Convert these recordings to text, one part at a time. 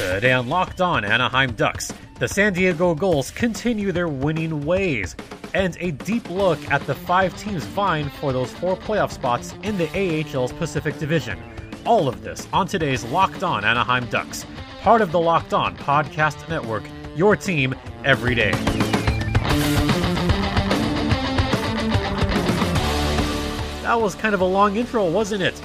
Today on Locked On Anaheim Ducks, the San Diego Gulls continue their winning ways, and a deep look at the five teams vying for those four playoff spots in the AHL's Pacific Division. All of this on today's Locked On Anaheim Ducks, part of the Locked On Podcast Network, your team every day. That was kind of a long intro, wasn't it?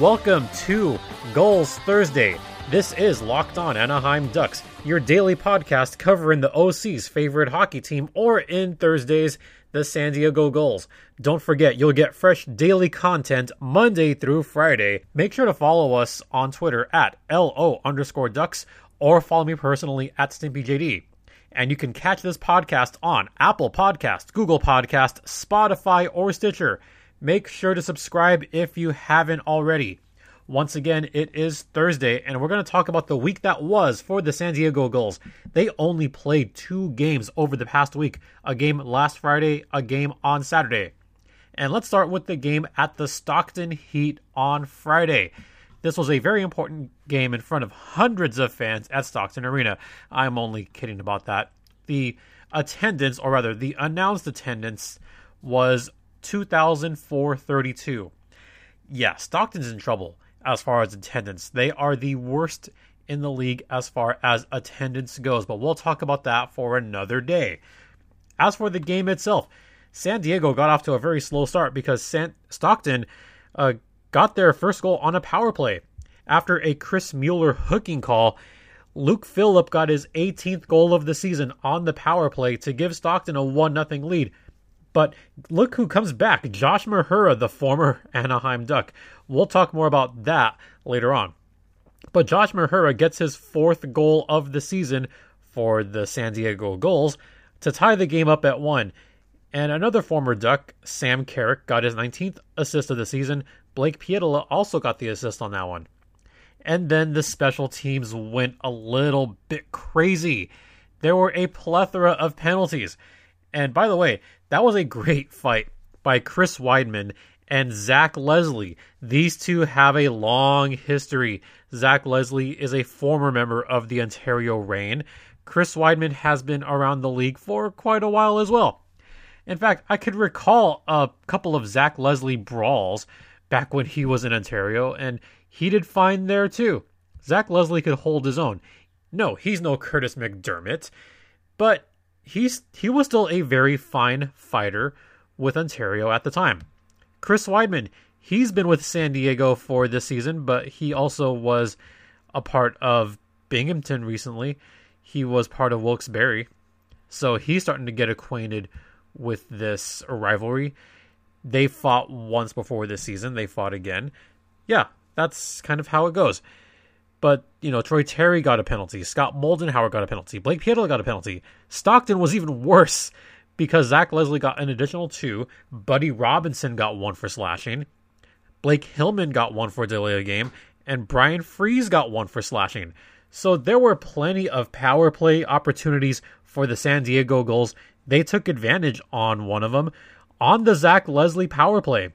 Welcome to Gulls Thursday. This is Locked On Anaheim Ducks, your daily podcast covering the OC's favorite hockey team, or in Thursdays, the San Diego Gulls. Don't forget, you'll get fresh daily content Monday through Friday. Make sure to follow us on Twitter at LO underscore ducks or follow me personally at StimpyJD. And you can catch this podcast on Apple Podcast, Google Podcast, Spotify, or Stitcher. Make sure to subscribe if you haven't already. Once again, it is Thursday, and we're going to talk about the week that was for the San Diego Gulls. They only played two games over the past week a game last Friday, a game on Saturday. And let's start with the game at the Stockton Heat on Friday. This was a very important game in front of hundreds of fans at Stockton Arena. I'm only kidding about that. The attendance, or rather, the announced attendance, was 2,432. Yeah, Stockton's in trouble as far as attendance. They are the worst in the league as far as attendance goes, but we'll talk about that for another day. As for the game itself, San Diego got off to a very slow start because San- Stockton uh, got their first goal on a power play. After a Chris Mueller hooking call, Luke Philp got his 18th goal of the season on the power play to give Stockton a 1 0 lead. But look who comes back Josh Mahura, the former Anaheim Duck. We'll talk more about that later on. But Josh Mahura gets his fourth goal of the season for the San Diego Gulls to tie the game up at one. And another former Duck, Sam Carrick, got his 19th assist of the season. Blake Pietila also got the assist on that one. And then the special teams went a little bit crazy. There were a plethora of penalties. And by the way, that was a great fight by Chris Wideman and Zach Leslie. These two have a long history. Zach Leslie is a former member of the Ontario Reign. Chris Wideman has been around the league for quite a while as well. In fact, I could recall a couple of Zach Leslie brawls back when he was in Ontario, and he did fine there too. Zach Leslie could hold his own. No, he's no Kurtis MacDermid, but he's he was still a very fine fighter with Ontario at the time. Chris Wideman, he's been with San Diego for this season, but he also was a part of Binghamton recently. He was part of Wilkes-Barre. So he's starting to get acquainted with this rivalry. They fought once before this season, they fought again. Yeah, that's kind of how it goes. But, you know, Troy Terry got a penalty. Scott Moldenhauer got a penalty. Blake Pietila got a penalty. Stockton was even worse because Zach Leslie got an additional two. Buddy Robinson got one for slashing. Blake Hillman got one for delay of game. And Byron Froese got one for slashing. So there were plenty of power play opportunities for the San Diego Gulls. They took advantage on one of them on the Zach Leslie power play.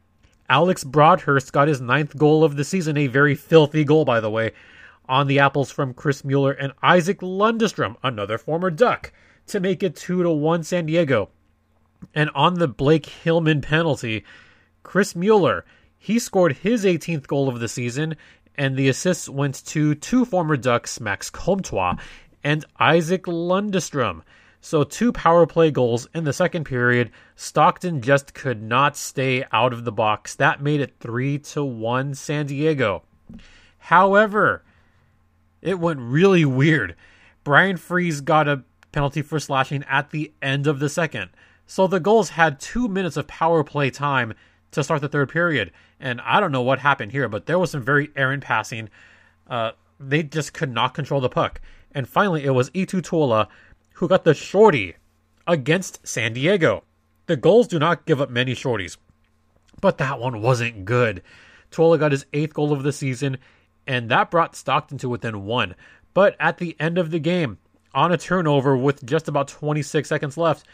Alex Broadhurst got his ninth goal of the season, a very filthy goal, by the way on the apples from Chris Mueller and Isaac Lundestrom, another former Duck, to make it 2 to 1 San Diego. And on the Blake Hillman penalty, Chris Mueller, he scored his 18th goal of the season, and the assists went to two former Ducks, Max Comtois and Isaac Lundestrom. So two power play goals in the second period. Stockton just could not stay out of the box. That made it 3 to 1 San Diego. However, it went really weird. Byron Froese got a penalty for slashing at the end of the second. So the Gulls had two minutes of power play time to start the third period. And I don't know what happened here, but there was some very errant passing. Uh, they just could not control the puck. And finally, it was Eetu Tuulola who got the shorty against San Diego. The Gulls do not give up many shorties, but that one wasn't good. Tuulola got his eighth goal of the season and that brought Stockton to within one. But at the end of the game, on a turnover with just about 26 seconds left,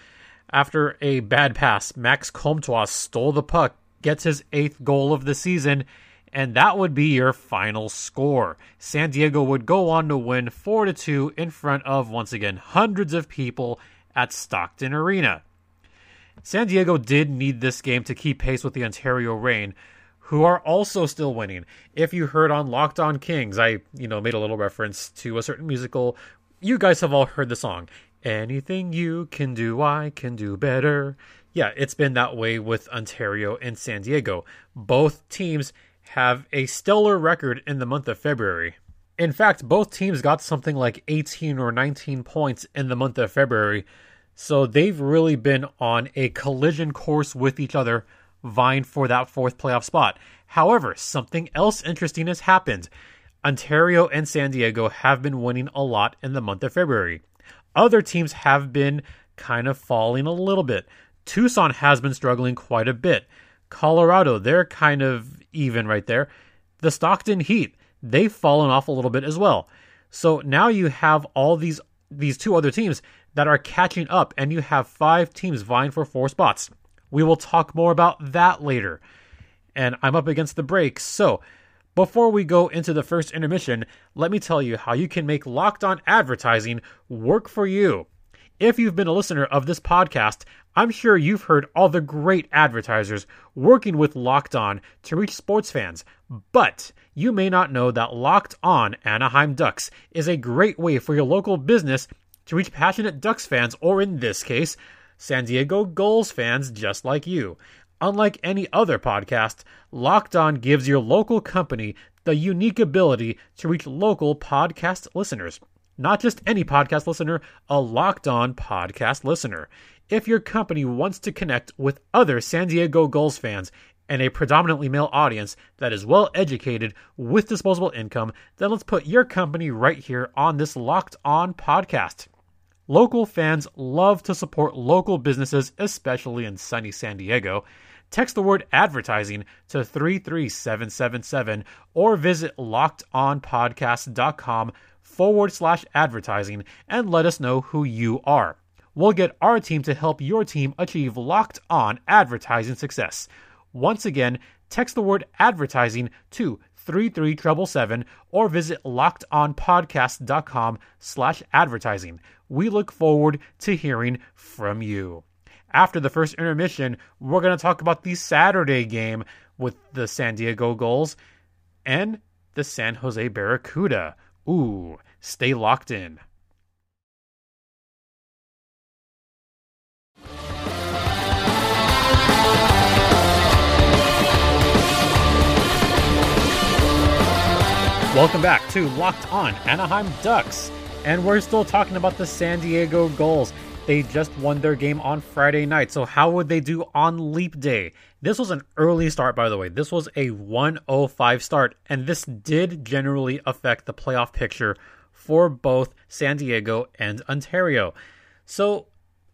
after a bad pass, Max Comtois stole the puck, gets his eighth goal of the season, and that would be your final score. San Diego would go on to win 4 to 2 in front of once again hundreds of people at Stockton Arena. San Diego did need this game to keep pace with the Ontario Reign, who are also still winning. If you heard on Locked On Kings, I, you know, made a little reference to a certain musical. You guys have all heard the song. Anything you can do, I can do better. Yeah, it's been that way with Ontario and San Diego. Both teams have a stellar record in the month of February. In fact, both teams got something like 18 or 19 points in the month of February. So they've really been on a collision course with each other, vying for that fourth playoff spot. However, something else interesting has happened. Ontario and San Diego have been winning a lot in the month of February. Other teams have been kind of falling a little bit. Tucson has been struggling quite a bit. Colorado, they're kind of even right there. The Stockton Heat, they've fallen off a little bit as well. So now you have all these these two other teams that are catching up, and you have five teams vying for four spots. We will talk more about that later. And I'm up against the break, so before we go into the first intermission, let me tell you how you can make locked on advertising work for you. If you've been a listener of this podcast, I'm sure you've heard all the great advertisers working with Locked On to reach sports fans, but you may not know that Locked On Anaheim Ducks is a great way for your local business to reach passionate Ducks fans, or in this case, San Diego Gulls fans just like you. Unlike any other podcast, Locked On gives your local company the unique ability to reach local podcast listeners. Not just any podcast listener, a locked on podcast listener. If your company wants to connect with other San Diego Gulls fans and a predominantly male audience that is well educated with disposable income, then let's put your company right here on this locked on podcast. Local fans love to support local businesses, especially in sunny San Diego. Text the word advertising to 33777 or visit lockedonpodcast.com forward slash advertising and let us know who you are. We'll get our team to help your team achieve locked on advertising success. Once again, text the word advertising to 33777 or visit lockedonpodcast.com slash advertising. We look forward to hearing from you. After the first intermission, we're going to talk about the Saturday game with the San Diego Gulls and the San Jose Barracuda. Ooh, stay locked in. Welcome back to Locked On Anaheim Ducks. And we're still talking about the San Diego Gulls. They just won their game on Friday night. So, how would they do on Leap Day? This was an early start, by the way. This was a 105 start, and this did generally affect the playoff picture for both San Diego and Ontario. So,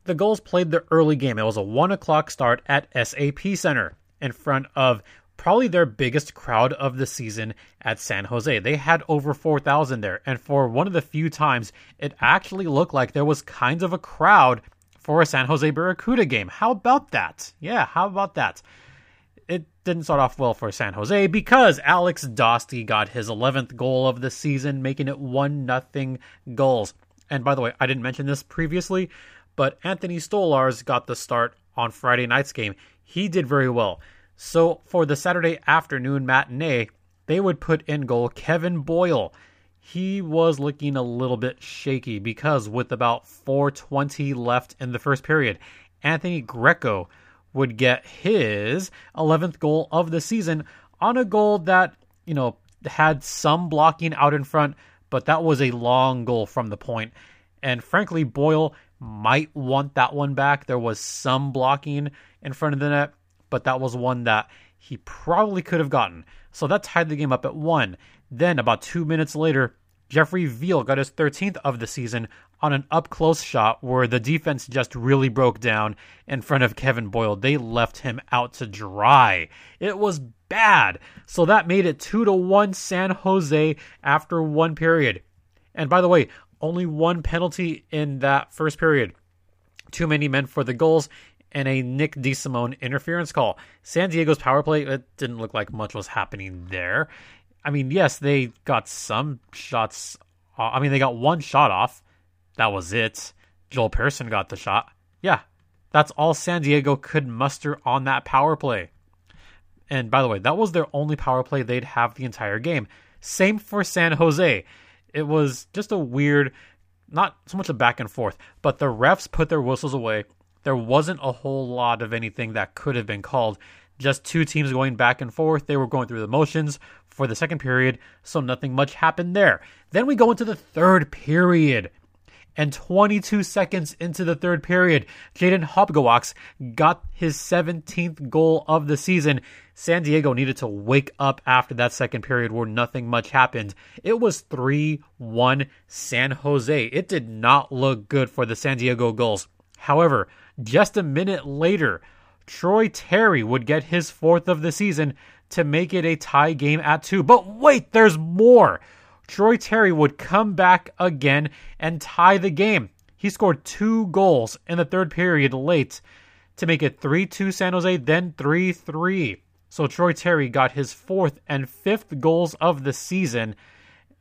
the Gulls played the early game. It was a 1 o'clock start at SAP Center in front of probably their biggest crowd of the season at San Jose. They had over 4,000 there, and for one of the few times it actually looked like there was kind of a crowd for a San Jose Barracuda game. How about that? Yeah, how about that? It didn't start off well for San Jose because Alex Dostie got his 11th goal of the season, making it 1 nothing Gulls. And by the way, I didn't mention this previously, but Anthony Stolarz got the start on Friday night's game. He did very well. So for the Saturday afternoon matinee, they would put in goal Kevin Boyle. He was looking a little bit shaky because with about 420 left in the first period, Anthony Greco would get his 11th goal of the season on a goal that, you know, had some blocking out in front, but that was a long goal from the point. And frankly, Boyle might want that one back. There was some blocking in front of the net, but that was one that he probably could have gotten. So that tied the game up at one. Then, about two minutes later, Jeffrey Viel got his 13th of the season on an up close shot where the defense just really broke down in front of Kevin Boyle. They left him out to dry. It was bad. So that made it 2 to 1 San Jose after one period. And by the way, only one penalty in that first period. Too many men for the Gulls and a Nick DeSimone interference call. San Diego's power play, it didn't look like much was happening there. I mean, yes, they got some shots. Uh, I mean, they got one shot off. That was it. Joel Pearson got the shot. Yeah, that's all San Diego could muster on that power play. And by the way, that was their only power play they'd have the entire game. Same for San Jose. It was just a weird, not so much a back and forth, but the refs put their whistles away. There wasn't a whole lot of anything that could have been called. Just two teams going back and forth. They were going through the motions for the second period, so nothing much happened there. Then we go into the third period and 22 seconds into the third period, Jayden Halbgewachs got his 17th goal of the season. San Diego needed to wake up after that second period where nothing much happened. It was 3 1 San Jose. It did not look good for the San Diego Gulls. However, just a minute later, Troy Terry would get his fourth of the season to make it a tie game at two. But wait, there's more. Troy Terry would come back again and tie the game. He scored two goals in the third period late to make it 3 2 San Jose, then 3 3. So Troy Terry got his fourth and fifth goals of the season.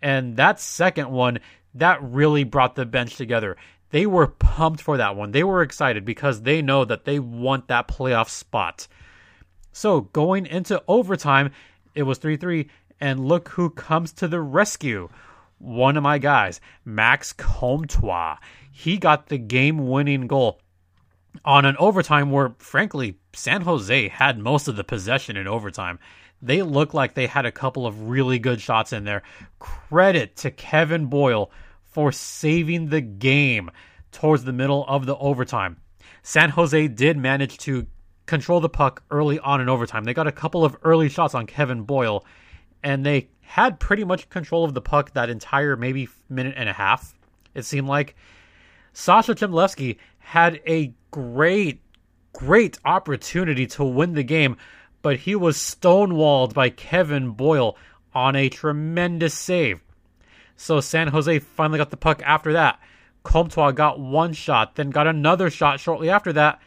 And that second one, that really brought the bench together. They were pumped for that one. They were excited because they know that they want that playoff spot. So going into overtime, it was 3 3. And look who comes to the rescue. One of my guys, Max Comtois. He got the game winning goal on an overtime where, frankly, San Jose had most of the possession in overtime. They looked like they had a couple of really good shots in there. Credit to Kevin Boyle for saving the game towards the middle of the overtime. San Jose did manage to control the puck early on in overtime. They got a couple of early shots on Kevin Boyle, and they had pretty much control of the puck that entire maybe minute and a half. It seemed like Sasha Chmelevski had a great, great opportunity to win the game, but he was stonewalled by Kevin Boyle on a tremendous save. So San Jose finally got the puck after that. Comtois got one shot, then got another shot shortly after that,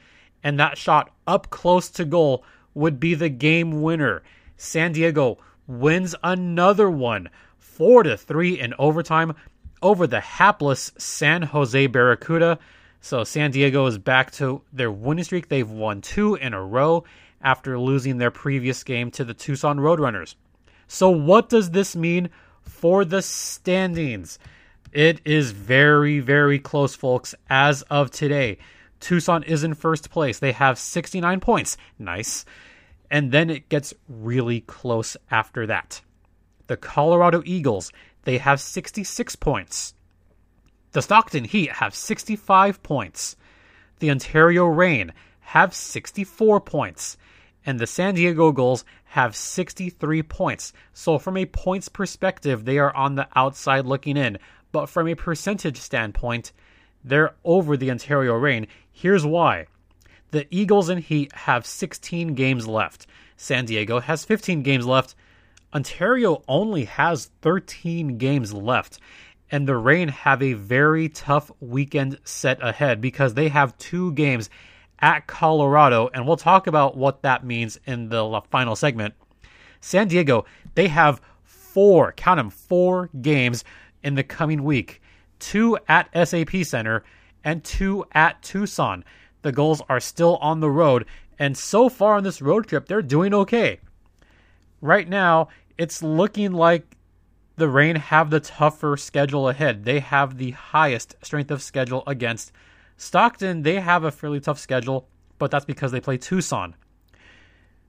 and that shot up close to goal would be the game winner. San Diego wins another one, 4 to 3 in overtime over the hapless San Jose Barracuda. So San Diego is back to their winning streak. They've won two in a row after losing their previous game to the Tucson Roadrunners. So what does this mean for the standings? It is very, very close, folks, as of today. Tucson is in first place. They have 69 points. Nice and then it gets really close after that. The Colorado Eagles, they have 66 points. The Stockton Heat have 65 points. The Ontario Reign have 64 points. And the San Diego Gulls have 63 points. So, from a points perspective, they are on the outside looking in. But from a percentage standpoint, they're over the Ontario Reign. Here's why the Eagles and Heat have 16 games left. San Diego has 15 games left. Ontario only has 13 games left. And the Reign have a very tough weekend set ahead because they have two games at Colorado. And we'll talk about what that means in the final segment. San Diego, they have four, count them, four games in the coming week two at SAP Center and two at Tucson the Gulls are still on the road, and so far on this road trip, they're doing okay. Right now, it's looking like the Reign have the tougher schedule ahead. They have the highest strength of schedule against Stockton. They have a fairly tough schedule, but that's because they play Tucson.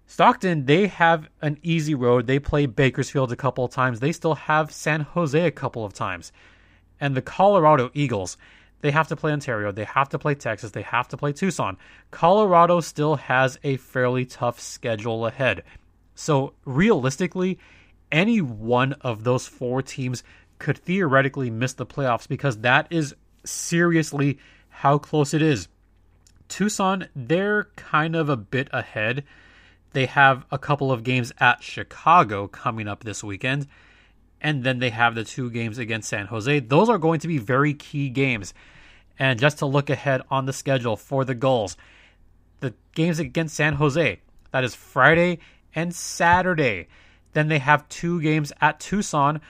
Stockton, they have an easy road. They play Bakersfield a couple of times. They still have San Jose a couple of times. And the Colorado Eagles, they have to play Ontario. They have to play Texas. They have to play Tucson. Colorado still has a fairly tough schedule ahead. So, realistically, any one of those four teams could theoretically miss the playoffs because that is seriously how close it is. Tucson, they're kind of a bit ahead. They have a couple of games at Chicago coming up this weekend, and then they have the two games against San Jose. Those are going to be very key games. And just to look ahead on the schedule for the Gulls, the games against San Jose. That is Friday and Saturday. Then they have two games at Tucson,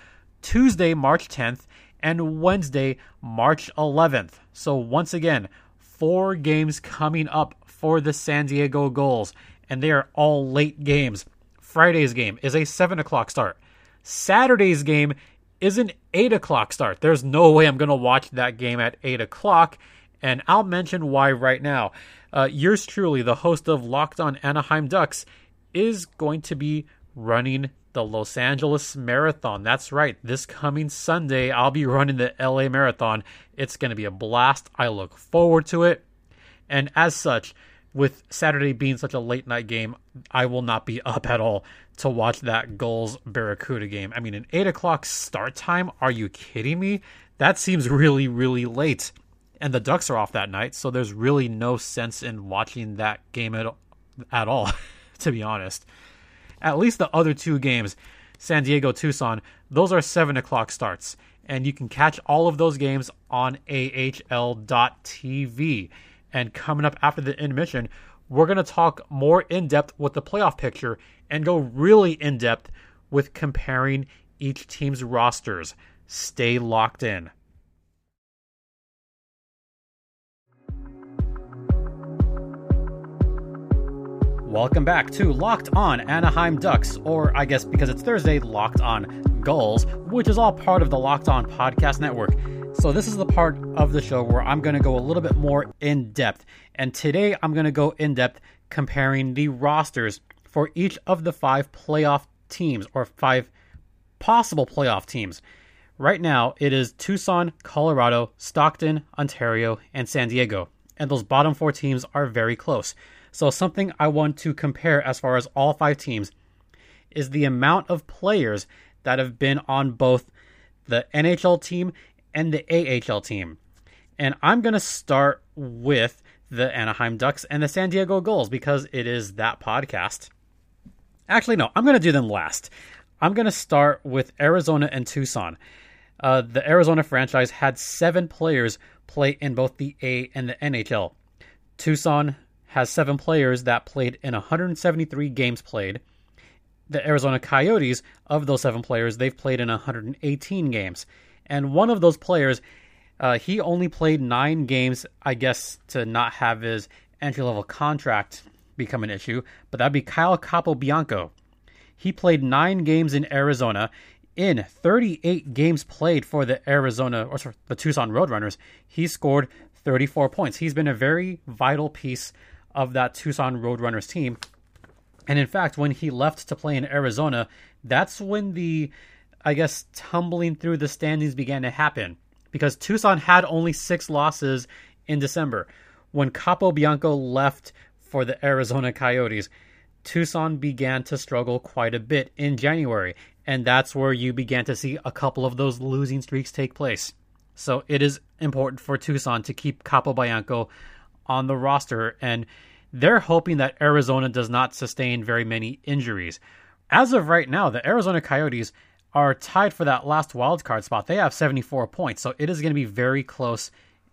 Tuesday, March 10th, and Wednesday, March 11th. So once again, four games coming up for the San Diego Gulls, and they are all late games. Friday's game is a 7 o'clock start. Saturday's game is an 8 o'clock start. There's no way I'm going to watch that game at 8 o'clock, and I'll mention why right now. Uh, yours truly, the host of Locked On Anaheim Ducks, is going to be running the Los Angeles Marathon. That's right. This coming Sunday, I'll be running the LA Marathon. It's going to be a blast. I look forward to it. And as such, with Saturday being such a late night game, I will not be up at all to watch that Gulls Barracuda game. I mean, an 8 o'clock start time? Are you kidding me? That seems really, really late. And the Ducks are off that night, so there's really no sense in watching that game at, at all, to be honest. At least the other two games, San Diego, Tucson, those are 7 o'clock starts. And you can catch all of those games on AHL.TV. And coming up after the intermission, we're going to talk more in depth with the playoff picture and go really in depth with comparing each team's rosters. Stay locked in. Welcome back to Locked On Anaheim Ducks, or I guess because it's Thursday, Locked On Gulls, which is all part of the Locked On Podcast Network. So, this is the part of the show where I'm going to go a little bit more in depth. And today, I'm going to go in depth comparing the rosters for each of the five playoff teams or five possible playoff teams. Right now, it is Tucson, Colorado, Stockton, Ontario, and San Diego. And those bottom four teams are very close. So, something I want to compare as far as all five teams is the amount of players that have been on both the NHL team and the AHL team. And I'm going to start with the Anaheim Ducks and the San Diego Gulls because it is that podcast. Actually, no, I'm going to do them last. I'm going to start with Arizona and Tucson. Uh, the Arizona franchise had seven players play in both the A and the NHL. Tucson has seven players that played in 173 games played. The Arizona Coyotes, of those seven players, they've played in 118 games. And one of those players, uh, he only played nine games, I guess, to not have his entry level contract become an issue, but that'd be Kyle Capobianco. He played nine games in Arizona. In 38 games played for the Arizona or sorry, the Tucson Roadrunners, he scored 34 points. He's been a very vital piece of that Tucson Roadrunners team. And in fact, when he left to play in Arizona, that's when the, I guess, tumbling through the standings began to happen. Because Tucson had only six losses in December. When Capobianco left for the Arizona Coyotes, Tucson began to struggle quite a bit in January. And that's where you began to see a couple of those losing streaks take place. So it is important for Tucson to keep Capobianco on the roster, and they're hoping that Arizona does not sustain very many injuries. As of right now, the Arizona Coyotes are tied for that last wildcard spot. They have 74 points, so it is going to be very close,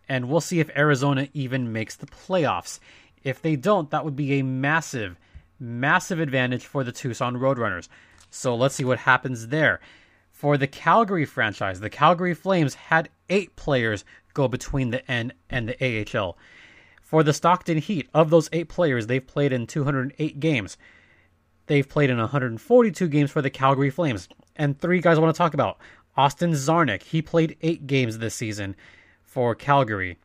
and we'll see if Arizona even makes the playoffs. If they don't, that would be a massive, massive advantage for the Tucson Roadrunners. So let's see what happens there. For the Calgary franchise, the Calgary Flames had eight players go between the N and the AHL. For the Stockton Heat, of those eight players, they've played in 208 games. They've played in 142 games for the Calgary Flames. And three guys I want to talk about. Austin Czarnik. he played eight games this season for Calgary.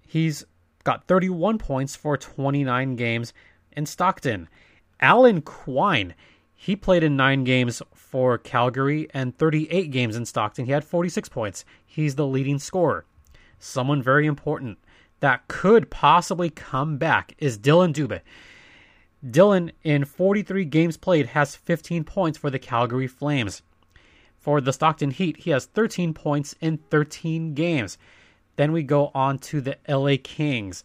He's got 31 points for 29 games in Stockton. Alan Quine, he played in nine games for Calgary and 38 games in Stockton. He had 46 points. He's the leading scorer. Someone very important that could possibly come back is Dylan Dubé. Dylan, in 43 games played, has 15 points for the Calgary Flames. For the Stockton Heat, he has 13 points in 13 games. Then we go on to the LA Kings.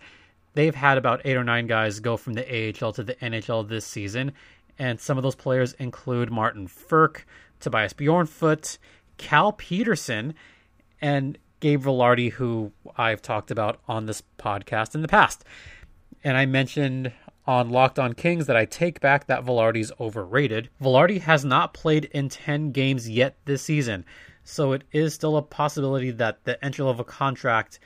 They've had about eight or nine guys go from the AHL to the NHL this season, and some of those players include Martin Frk, Tobias Bjornfot, Cal Petersen, and Gabe Vilardi, who I've talked about on this podcast in the past. And I mentioned on Locked On Kings that I take back that Vilardi's overrated. Vilardi has not played in 10 games yet this season, so it is still a possibility that the entry level contract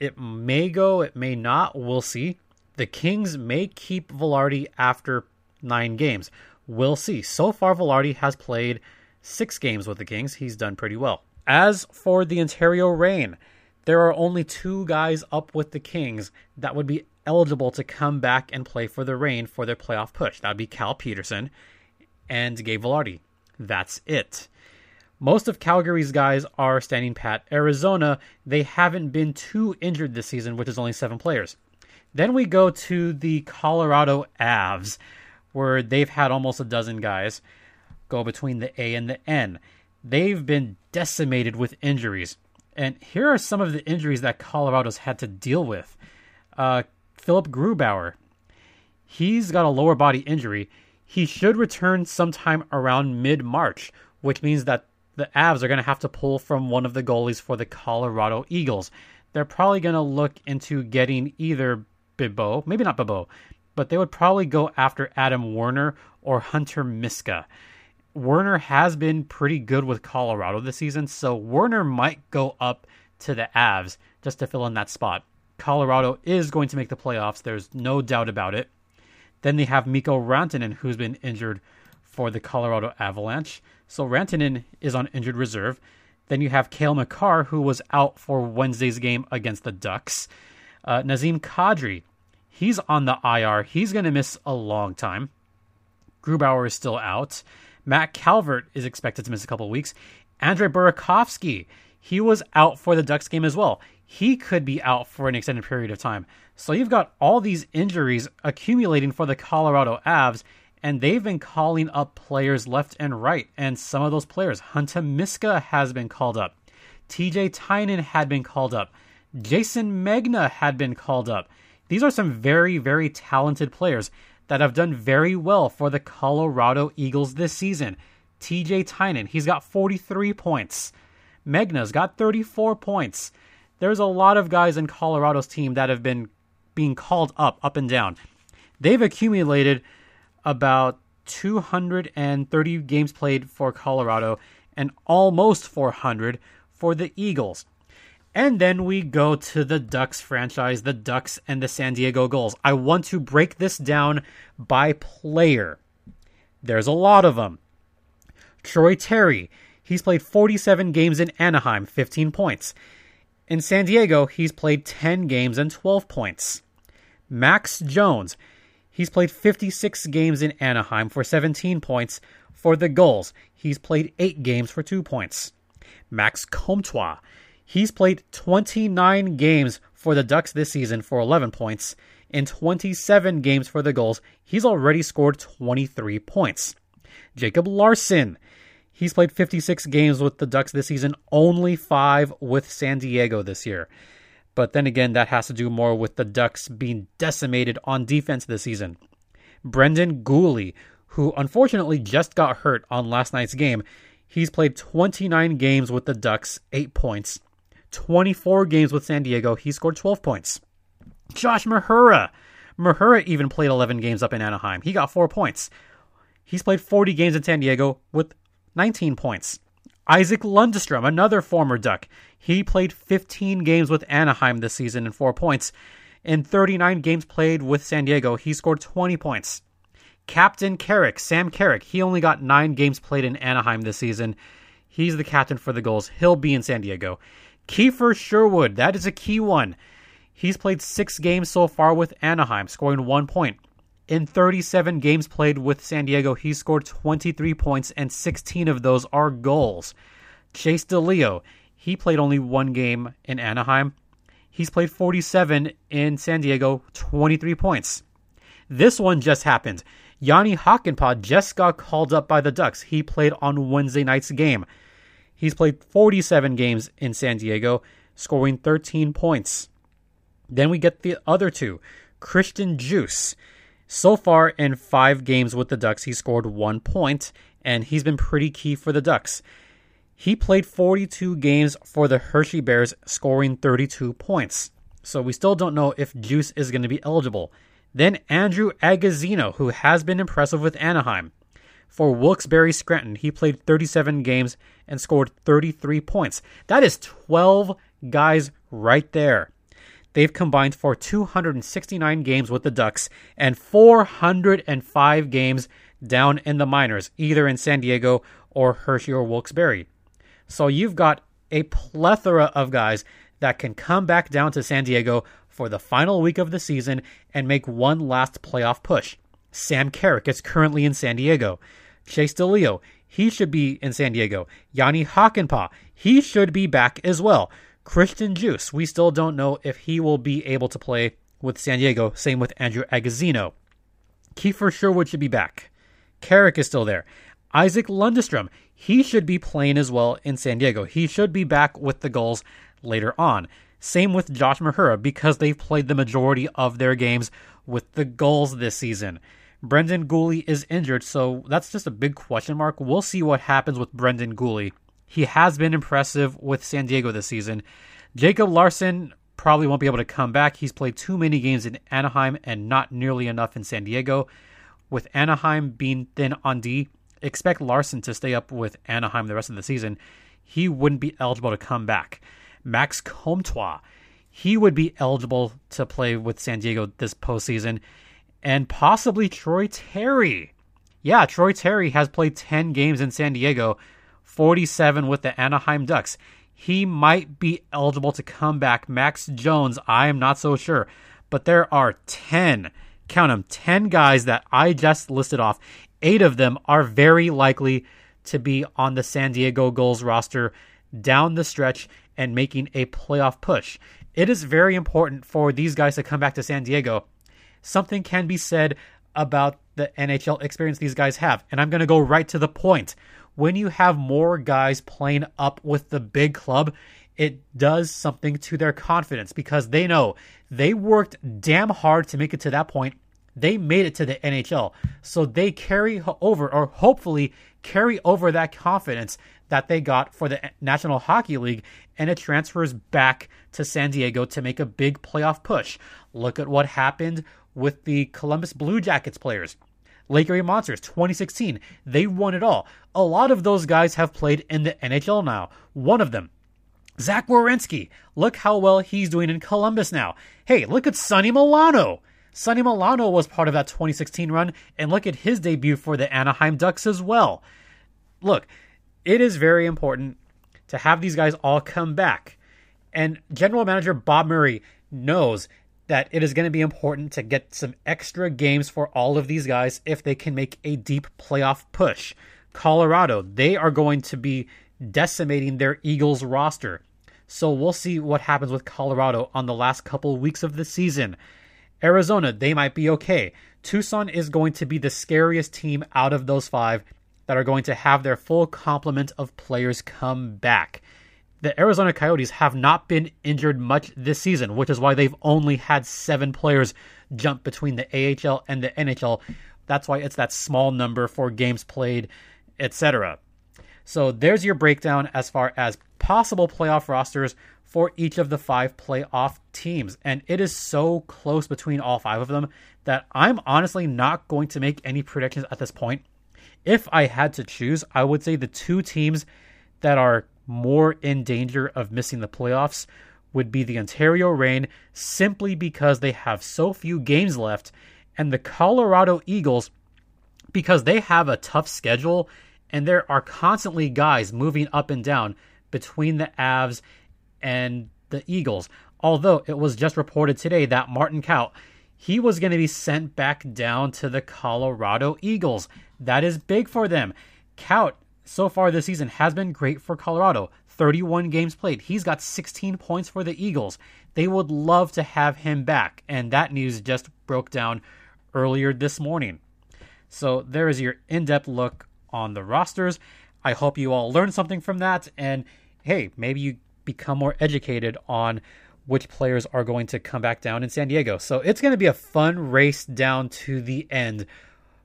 it may go, it may not, we'll see. The Kings may keep Vilardi after 9 games. We'll see. So far Vilardi has played 6 games with the Kings. He's done pretty well. As for the Ontario Reign, there are only two guys up with the Kings that would be eligible to come back and play for the Reign for their playoff push. That would be Cal Petersen and Gabe Vilardi. That's it. Most of Calgary's guys are standing pat. Arizona, they haven't been too injured this season, which is only seven players. Then we go to the Colorado Avs, where they've had almost a dozen guys go between the A and the N. They've been decimated with injuries. And here are some of the injuries that Colorado's had to deal with. Uh, Philipp Grubauer, he's got a lower body injury. He should return sometime around mid March, which means that the Avs are going to have to pull from one of the goalies for the Colorado Eagles. They're probably going to look into getting either Bibeau, maybe not Bibeau, but they would probably go after Adam Werner or Hunter Miska. Werner has been pretty good with Colorado this season, so Werner might go up to the Avs just to fill in that spot. Colorado is going to make the playoffs, there's no doubt about it. Then they have Mikko Rantanen, who's been injured for the Colorado Avalanche. So Rantanen is on injured reserve. Then you have Cale Makar, who was out for Wednesday's game against the Ducks. Uh, Nazem Kadri, he's on the IR. He's going to miss a long time. Grubauer is still out. Matt Calvert is expected to miss a couple weeks. Andrei Burakovsky, he was out for the Ducks game as well. He could be out for an extended period of time. So you've got all these injuries accumulating for the Colorado Avs, and they've been calling up players left and right. And some of those players, Hunter Miska has been called up. TJ Tynan had been called up. Jayson Megna had been called up. These are some very, very talented players that have done very well for the Colorado Eagles this season. TJ Tynan, he's got 43 points. Megna's got 34 points. There's a lot of guys in Colorado's team that have been being called up, up and down. They've accumulated about 230 games played for Colorado and almost 400 for the Eagles. And then we go to the Ducks franchise, the Ducks and the San Diego Gulls. I want to break this down by player. There's a lot of them. Troy Terry, he's played 47 games in Anaheim, 15 points. In San Diego, he's played 10 games and 12 points. Max Jones, He's played 56 games in Anaheim for 17 points. For the Gulls, he's played 8 games for 2 points. Max Comtois, he's played 29 games for the Ducks this season for 11 points. In 27 games for the Gulls, he's already scored 23 points. Jacob Larsson, he's played 56 games with the Ducks this season, only 5 with San Diego this year. But then again, that has to do more with the Ducks being decimated on defense this season. Brendan Guhle, who unfortunately just got hurt on last night's game, he's played 29 games with the Ducks, 8 points. 24 games with San Diego, he scored 12 points. Josh Mahura. Mahura even played 11 games up in Anaheim. He got 4 points. He's played 40 games in San Diego with 19 points. Isaac Lundestrom, another former Duck, he played 15 games with Anaheim this season and 4 points. In 39 games played with San Diego, he scored 20 points. Captain Carrick, Sam Carrick, he only got 9 games played in Anaheim this season. He's the captain for the Gulls. He'll be in San Diego. Kiefer Sherwood, that is a key one. He's played 6 games so far with Anaheim, scoring 1 point. In 37 games played with San Diego, he scored 23 points, and 16 of those are goals. Chase DeLeo, he played only one game in Anaheim. He's played 47 in San Diego, 23 points. This one just happened. Jani Hakanpää just got called up by the Ducks. He played on Wednesday night's game. He's played 47 games in San Diego, scoring 13 points. Then we get the other two. Christian Djoos. So far in five games with the Ducks, he scored one point, and he's been pretty key for the Ducks. He played 42 games for the Hershey Bears, scoring 32 points. So we still don't know if Djoos is going to be eligible. Then Andrew Agozzino, who has been impressive with Anaheim. For Wilkes-Barre Scranton, he played 37 games and scored 33 points. That is 12 guys right there. They've combined for 269 games with the Ducks and 405 games down in the minors, either in San Diego or Hershey or Wilkes-Barre. So you've got a plethora of guys that can come back down to San Diego for the final week of the season and make one last playoff push. Sam Carrick is currently in San Diego. Chase DeLeo, he should be in San Diego. Jani Hakanpää, he should be back as well. Christian Djoos, we still don't know if he will be able to play with San Diego. Same with Andrew Agozzino. Kiefer Sherwood should be back. Carrick is still there. Isaac Lundestrom, he should be playing as well in San Diego. He should be back with the Gulls later on. Same with Josh Mahura because they've played the majority of their games with the Gulls this season. Brendan Guhle is injured, so that's just a big question mark. We'll see what happens with Brendan Guhle. He has been impressive with San Diego this season. Jacob Larsson probably won't be able to come back. He's played too many games in Anaheim and not nearly enough in San Diego. With Anaheim being thin on D, expect Larsson to stay up with Anaheim the rest of the season. He wouldn't be eligible to come back. Max Comtois, he would be eligible to play with San Diego this postseason. And possibly Troy Terry. Yeah, Troy Terry has played 10 games in San Diego, 47 with the Anaheim Ducks. He might be eligible to come back. Max Jones, I am not so sure. But there are 10, count them, 10 guys that I just listed off. Eight of them are very likely to be on the San Diego Gulls roster down the stretch and making a playoff push. It is very important for these guys to come back to San Diego. Something can be said about the NHL experience these guys have, and I'm going to go right to the point. When you have more guys playing up with the big club, it does something to their confidence because they know they worked damn hard to make it to that point. They made it to the NHL. So they carry over, or hopefully carry over that confidence that they got for the National Hockey League, and it transfers back to San Diego to make a big playoff push. Look at what happened with the Columbus Blue Jackets players. Lake Erie Monsters 2016, they won it all. A lot of those guys have played in the NHL now. One of them, Zach Werenski. Look how well he's doing in Columbus now. Hey, look at Sonny Milano. Sonny Milano was part of that 2016 run, and look at his debut for the Anaheim Ducks as well. Look, it is very important to have these guys all come back. And general manager Bob Murray knows that it is going to be important to get some extra games for all of these guys if they can make a deep playoff push. Colorado, they are going to be decimating their Eagles roster. So we'll see what happens with Colorado on the last couple weeks of the season. Arizona, they might be okay. Tucson is going to be the scariest team out of those five that are going to have their full complement of players come back. The Arizona Coyotes have not been injured much this season, which is why they've only had seven players jump between the AHL and the NHL. That's why it's that small number for games played, etc. So there's your breakdown as far as possible playoff rosters for each of the five playoff teams. And it is so close between all five of them that I'm honestly not going to make any predictions at this point. If I had to choose, I would say the two teams that are more in danger of missing the playoffs would be the Ontario Reign simply because they have so few games left, and the Colorado Eagles because they have a tough schedule and there are constantly guys moving up and down between the Avs and the Eagles. Although it was just reported today that Martin Kaut he was going to be sent back down to the Colorado Eagles. That is big for them. Kaut so far this season has been great for Colorado. 31 games played. He's got 16 points for the Eagles. They would love to have him back, and that news just broke down earlier this morning. So there is your in-depth look on the rosters. I hope you all learned something from that and hey, maybe you become more educated on which players are going to come back down in San Diego. So it's going to be a fun race down to the end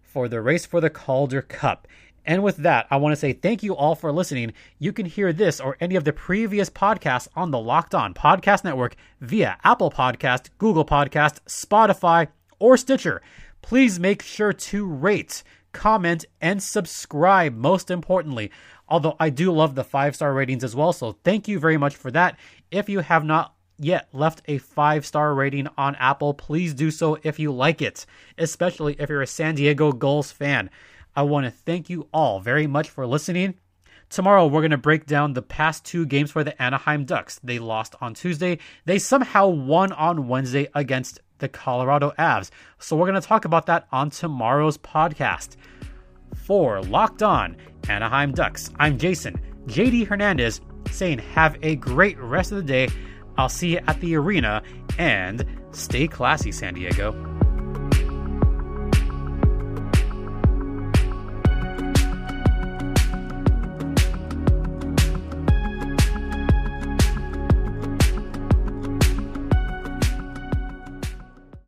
for the race for the Calder Cup. And with that, I want to say thank you all for listening. You can hear this or any of the previous podcasts on the Locked On Podcast Network via Apple Podcast, Google Podcast, Spotify, or Stitcher. Please make sure to rate, comment, and subscribe, most importantly. Although I do love the five star ratings as well, so thank you very much for that. If you have not yet left a five star rating on Apple, please do so if you like it, especially if you're a San Diego Gulls fan. I want to thank you all very much for listening. Tomorrow, we're going to break down the past two games for the Anaheim Ducks. They lost on Tuesday. They somehow won on Wednesday against the Colorado Avs. So, we're going to talk about that on tomorrow's podcast. For Locked On Anaheim Ducks, I'm Jason, JD Hernandez, saying have a great rest of the day. I'll see you at the arena and stay classy, San Diego.